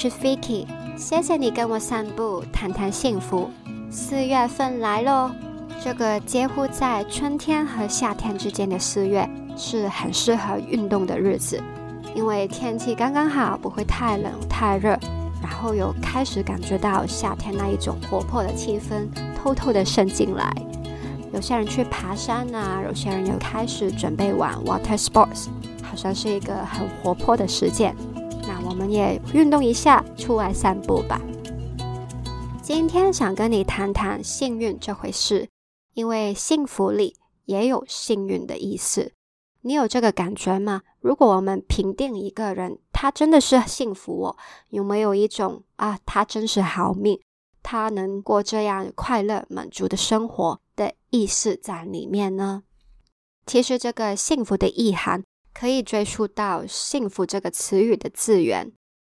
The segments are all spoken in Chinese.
是 Fiki，谢谢你跟我散步，谈谈幸福。四月份来喽，这个介乎在春天和夏天之间的四月是很适合运动的日子，因为天气刚刚好，不会太冷太热，然后又开始感觉到夏天那一种活泼的气氛偷偷的渗进来。有些人去爬山啊，有些人又开始准备玩 water sports，好像是一个很活泼的时间。我们也运动一下，出外散步吧。今天想跟你谈谈幸运这回事，因为幸福里也有幸运的意思。你有这个感觉吗？如果我们评定一个人，他真的是幸福哦，有没有一种啊，他真是好命，他能过这样快乐满足的生活的意思在里面呢？其实这个幸福的意涵。可以追溯到“幸福”这个词语的字源。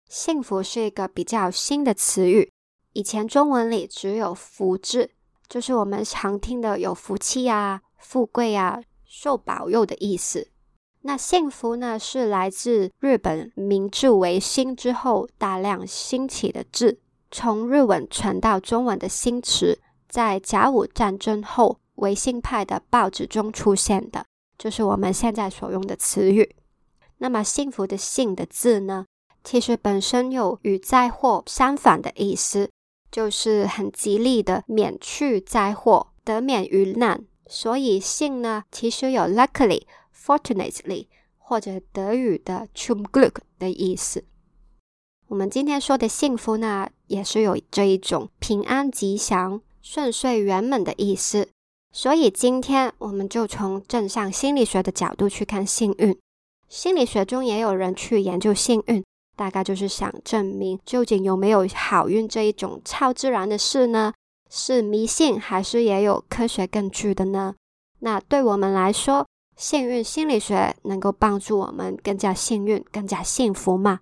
幸福是一个比较新的词语，以前中文里只有“福”字，就是我们常听的有福气啊、富贵啊、受保佑的意思。那幸福呢，是来自日本明治维新之后大量兴起的字，从日文传到中文的新词，在甲午战争后维新派的报纸中出现的。就是我们现在所用的词语。那么“幸福”的“幸”的字呢，其实本身有与灾祸相反的意思，就是很吉利的免去灾祸、得免于难。所以“幸”呢，其实有 luckily、fortunately 或者德语的 zum Glück 的意思。我们今天说的幸福呢，也是有这一种平安、吉祥、顺遂、圆满的意思。所以今天我们就从正向心理学的角度去看幸运。心理学中也有人去研究幸运，大概就是想证明究竟有没有好运这一种超自然的事呢？是迷信还是也有科学根据的呢？那对我们来说，幸运心理学能够帮助我们更加幸运、更加幸福吗？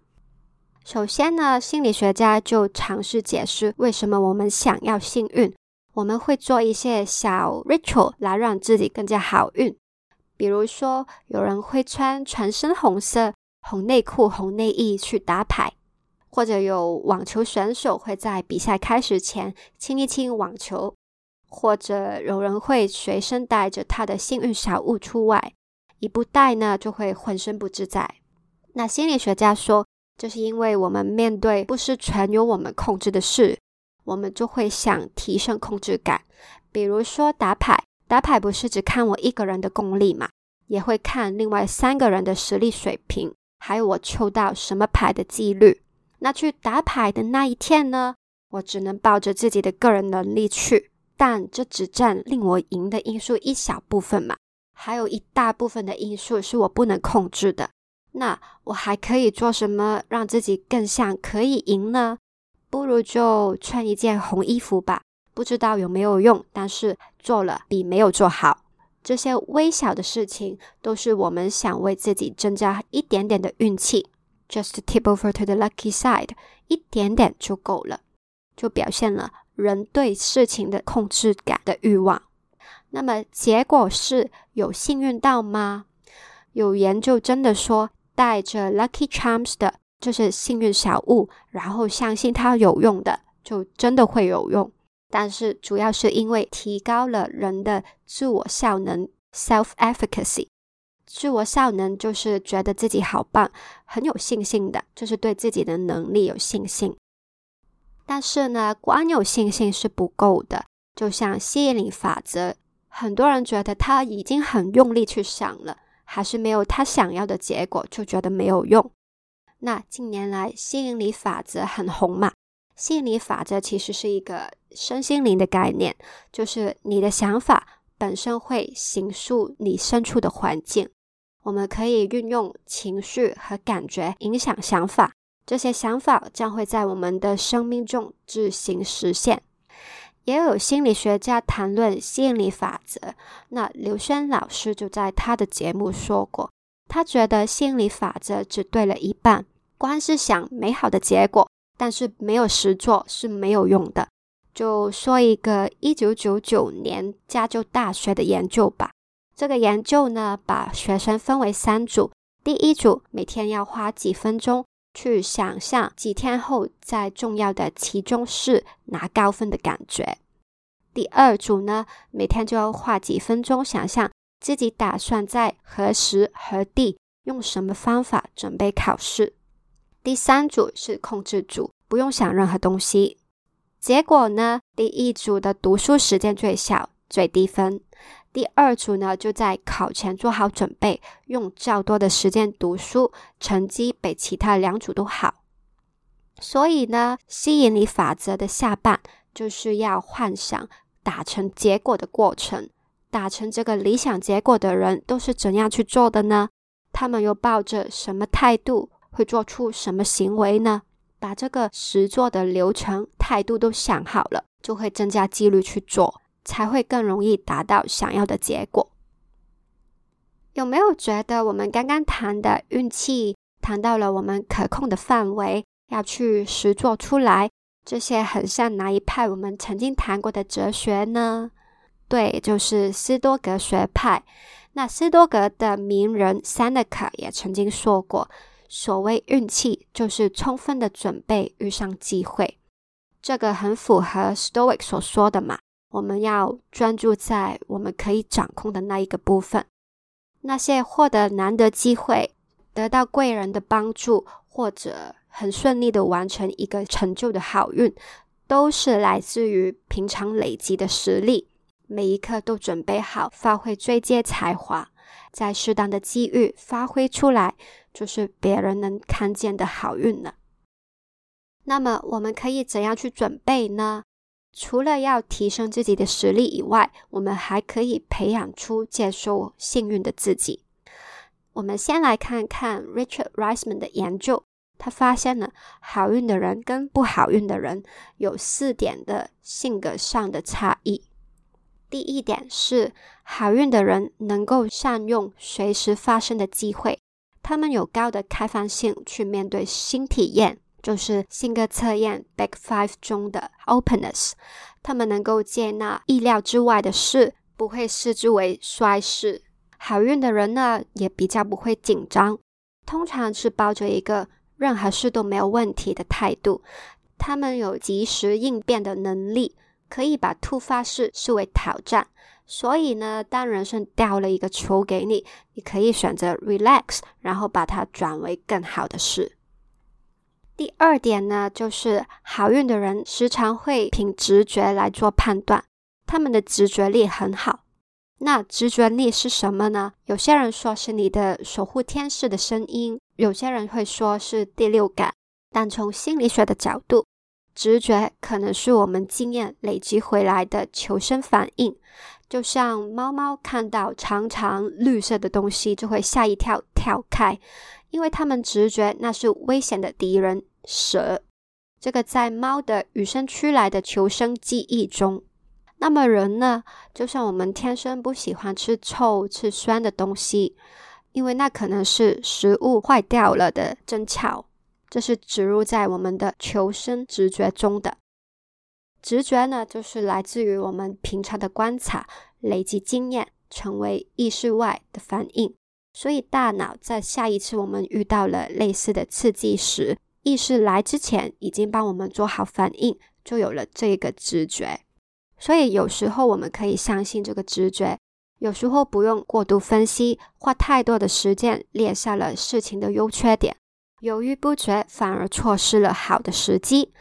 首先呢，心理学家就尝试解释为什么我们想要幸运。我们会做一些小 ritual 来让自己更加好运，比如说有人会穿全身红色红内裤、红内衣去打牌，或者有网球选手会在比赛开始前亲一亲网球，或者有人会随身带着他的幸运小物出外，一不带呢就会浑身不自在。那心理学家说，这是因为我们面对不是全由我们控制的事。我们就会想提升控制感，比如说打牌，打牌不是只看我一个人的功力嘛，也会看另外三个人的实力水平，还有我抽到什么牌的几率。那去打牌的那一天呢，我只能抱着自己的个人能力去，但这只占令我赢的因素一小部分嘛，还有一大部分的因素是我不能控制的。那我还可以做什么让自己更像可以赢呢？不如就穿一件红衣服吧，不知道有没有用，但是做了比没有做好。这些微小的事情都是我们想为自己增加一点点的运气，just tip over to the lucky side，一点点就够了，就表现了人对事情的控制感的欲望。那么结果是有幸运到吗？有研究真的说带着 lucky charms 的。就是幸运小物，然后相信它有用的，就真的会有用。但是主要是因为提高了人的自我效能 （self-efficacy）。自我效能就是觉得自己好棒，很有信心的，就是对自己的能力有信心。但是呢，光有信心是不够的。就像吸引力法则，很多人觉得他已经很用力去想了，还是没有他想要的结果，就觉得没有用。那近年来吸引力法则很红嘛？吸引力法则其实是一个身心灵的概念，就是你的想法本身会形塑你身处的环境。我们可以运用情绪和感觉影响想法，这些想法将会在我们的生命中自行实现。也有心理学家谈论吸引力法则，那刘轩老师就在他的节目说过。他觉得心理法则只对了一半，光是想美好的结果，但是没有实做是没有用的。就说一个一九九九年加州大学的研究吧。这个研究呢，把学生分为三组，第一组每天要花几分钟去想象几天后在重要的期中试拿高分的感觉。第二组呢，每天就要花几分钟想象自己打算在何时何地用什么方法准备考试。第三组是控制组，不用想任何东西。结果呢，第一组的读书时间最小，最低分。第二组呢，就在考前做好准备，用较多的时间读书，成绩比其他两组都好。所以呢，吸引力法则的下半就是要幻想达成结果的过程。达成这个理想结果的人都是怎样去做的呢？他们又抱着什么态度，会做出什么行为呢？把这个实做的流程、态度都想好了，就会增加几率去做。才会更容易达到想要的结果。有没有觉得我们刚刚谈的运气，谈到了我们可控的范围，要去实做出来？这些很像哪一派我们曾经谈过的哲学呢？对，就是斯多格学派。那斯多格的名人 Seneca 也曾经说过：“所谓运气，就是充分的准备遇上机会。”这个很符合 Stoic 所说的嘛。我们要专注在我们可以掌控的那一个部分。那些获得难得机会、得到贵人的帮助，或者很顺利的完成一个成就的好运，都是来自于平常累积的实力。每一刻都准备好发挥最佳才华，在适当的机遇发挥出来，就是别人能看见的好运了。那么，我们可以怎样去准备呢？除了要提升自己的实力以外，我们还可以培养出接受幸运的自己。我们先来看看 Richard Reisman 的研究，他发现了好运的人跟不好运的人有四点的性格上的差异。第一点是，好运的人能够善用随时发生的机会，他们有高的开放性去面对新体验。就是性格测验 Big Five 中的 Openness，他们能够接纳意料之外的事，不会视之为衰事。好运的人呢，也比较不会紧张，通常是抱着一个任何事都没有问题的态度。他们有及时应变的能力，可以把突发事视为挑战。所以呢，当人生掉了一个球给你，你可以选择 relax，然后把它转为更好的事。第二点呢，就是好运的人时常会凭直觉来做判断，他们的直觉力很好。那直觉力是什么呢？有些人说是你的守护天使的声音，有些人会说是第六感。但从心理学的角度，直觉可能是我们经验累积回来的求生反应，就像猫猫看到长长绿色的东西就会吓一跳跳开，因为它们直觉那是危险的敌人。蛇，这个在猫的与生俱来的求生记忆中。那么人呢？就像我们天生不喜欢吃臭、吃酸的东西，因为那可能是食物坏掉了的征兆。这是植入在我们的求生直觉中的。直觉呢，就是来自于我们平常的观察、累积经验，成为意识外的反应。所以大脑在下一次我们遇到了类似的刺激时，意识来之前，已经帮我们做好反应，就有了这个直觉。所以有时候我们可以相信这个直觉，有时候不用过度分析，花太多的时间列下了事情的优缺点，犹豫不决，反而错失了好的时机。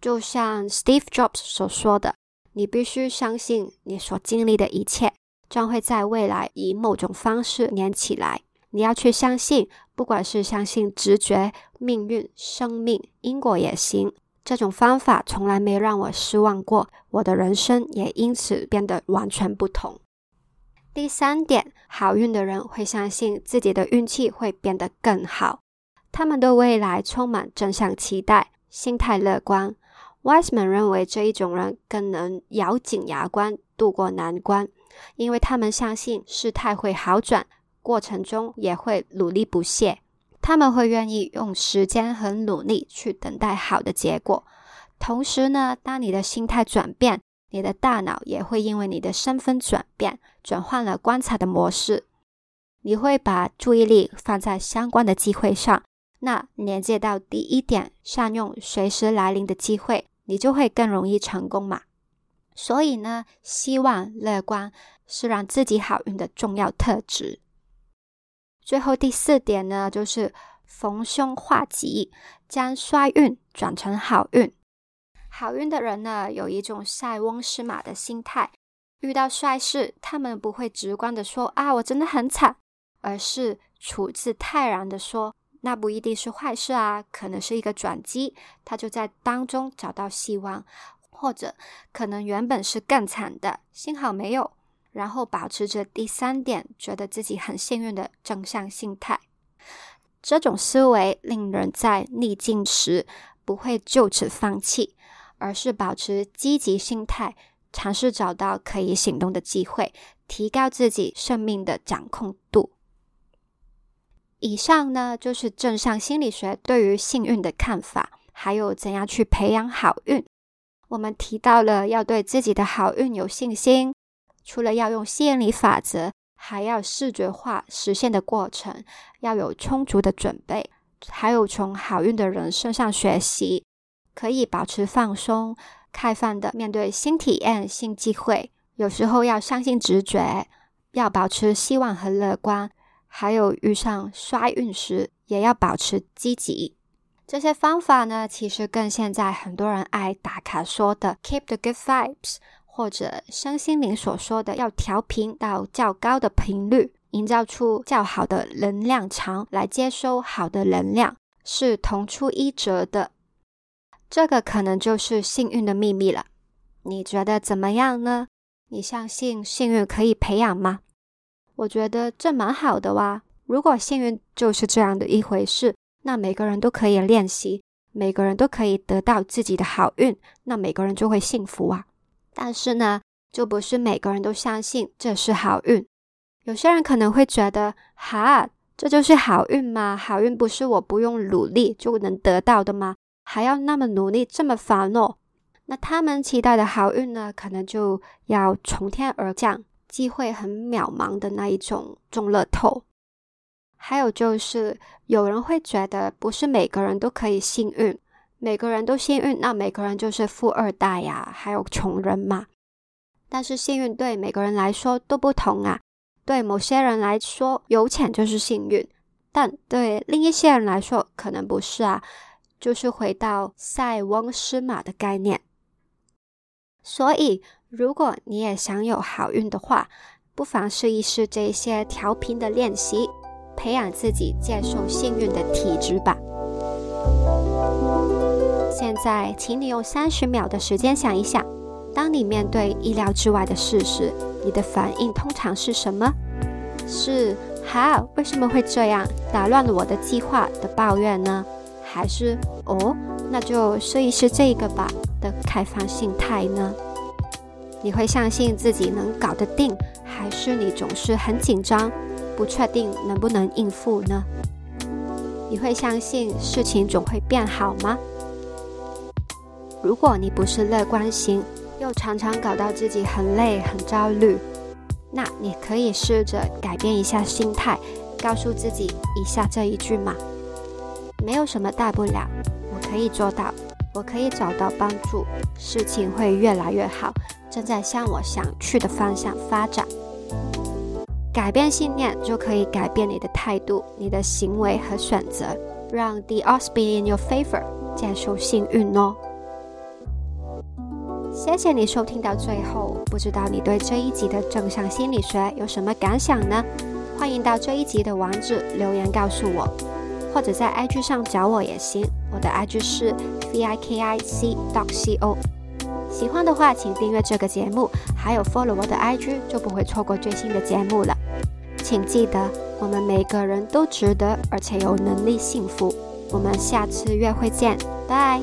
就像 Steve Jobs 所说的：“你必须相信你所经历的一切将会在未来以某种方式连起来。”你要去相信，不管是相信直觉、命运、生命、因果也行。这种方法从来没让我失望过，我的人生也因此变得完全不同。第三点，好运的人会相信自己的运气会变得更好，他们对未来充满正向期待，心态乐观。Wiseman 认为这一种人更能咬紧牙关度过难关，因为他们相信事态会好转。过程中也会努力不懈，他们会愿意用时间和努力去等待好的结果。同时呢，当你的心态转变，你的大脑也会因为你的身份转变，转换了观察的模式。你会把注意力放在相关的机会上，那连接到第一点，善用随时来临的机会，你就会更容易成功嘛。所以呢，希望乐观是让自己好运的重要特质。最后第四点呢，就是逢凶化吉，将衰运转成好运。好运的人呢，有一种塞翁失马的心态，遇到衰事，他们不会直观的说啊，我真的很惨，而是处之泰然的说，那不一定是坏事啊，可能是一个转机，他就在当中找到希望，或者可能原本是更惨的，幸好没有。然后保持着第三点，觉得自己很幸运的正向心态，这种思维令人在逆境时不会就此放弃，而是保持积极心态，尝试找到可以行动的机会，提高自己生命的掌控度。以上呢，就是正向心理学对于幸运的看法，还有怎样去培养好运。我们提到了要对自己的好运有信心。除了要用吸引力法则，还要视觉化实现的过程，要有充足的准备，还有从好运的人身上学习，可以保持放松、开放的面对新体验、新机会。有时候要相信直觉，要保持希望和乐观，还有遇上衰运时也要保持积极。这些方法呢，其实跟现在很多人爱打卡说的 “keep the good vibes”。或者身心灵所说的要调频到较高的频率，营造出较好的能量场来接收好的能量，是同出一辙的。这个可能就是幸运的秘密了。你觉得怎么样呢？你相信幸运可以培养吗？我觉得这蛮好的哇。如果幸运就是这样的一回事，那每个人都可以练习，每个人都可以得到自己的好运，那每个人就会幸福啊。但是呢，就不是每个人都相信这是好运。有些人可能会觉得，哈，这就是好运吗？好运不是我不用努力就能得到的吗？还要那么努力，这么烦哦？那他们期待的好运呢，可能就要从天而降，机会很渺茫的那一种中乐透。还有就是，有人会觉得，不是每个人都可以幸运。每个人都幸运，那每个人就是富二代呀，还有穷人嘛。但是幸运对每个人来说都不同啊。对某些人来说，有钱就是幸运，但对另一些人来说，可能不是啊。就是回到塞翁失马的概念。所以，如果你也想有好运的话，不妨试一试这些调频的练习，培养自己接受幸运的体质吧。现在，请你用三十秒的时间想一想，当你面对意料之外的事时，你的反应通常是什么？是“哈，为什么会这样？打乱了我的计划”的抱怨呢？还是“哦，那就试一试这个吧”的开放心态呢？你会相信自己能搞得定，还是你总是很紧张，不确定能不能应付呢？你会相信事情总会变好吗？如果你不是乐观型，又常常搞到自己很累、很焦虑，那你可以试着改变一下心态，告诉自己以下这一句嘛：没有什么大不了，可以做到，我可以找到帮助，事情会越来越好，正在向我想去的方向发展。改变信念，就可以改变你的态度、你的行为和选择，让 the odds be in your favor，接受幸运哦。谢谢你收听到最后，不知道你对这一集的正向心理学有什么感想呢？欢迎到这一集的网址留言告诉我，或者在 IG 上找我也行。我的 IG 是 v i k i c dot c o。喜欢的话，请订阅这个节目，还有 follow 我的 IG，就不会错过最新的节目了。请记得，我们每个人都值得，而且有能力幸福。我们下次约会见，拜。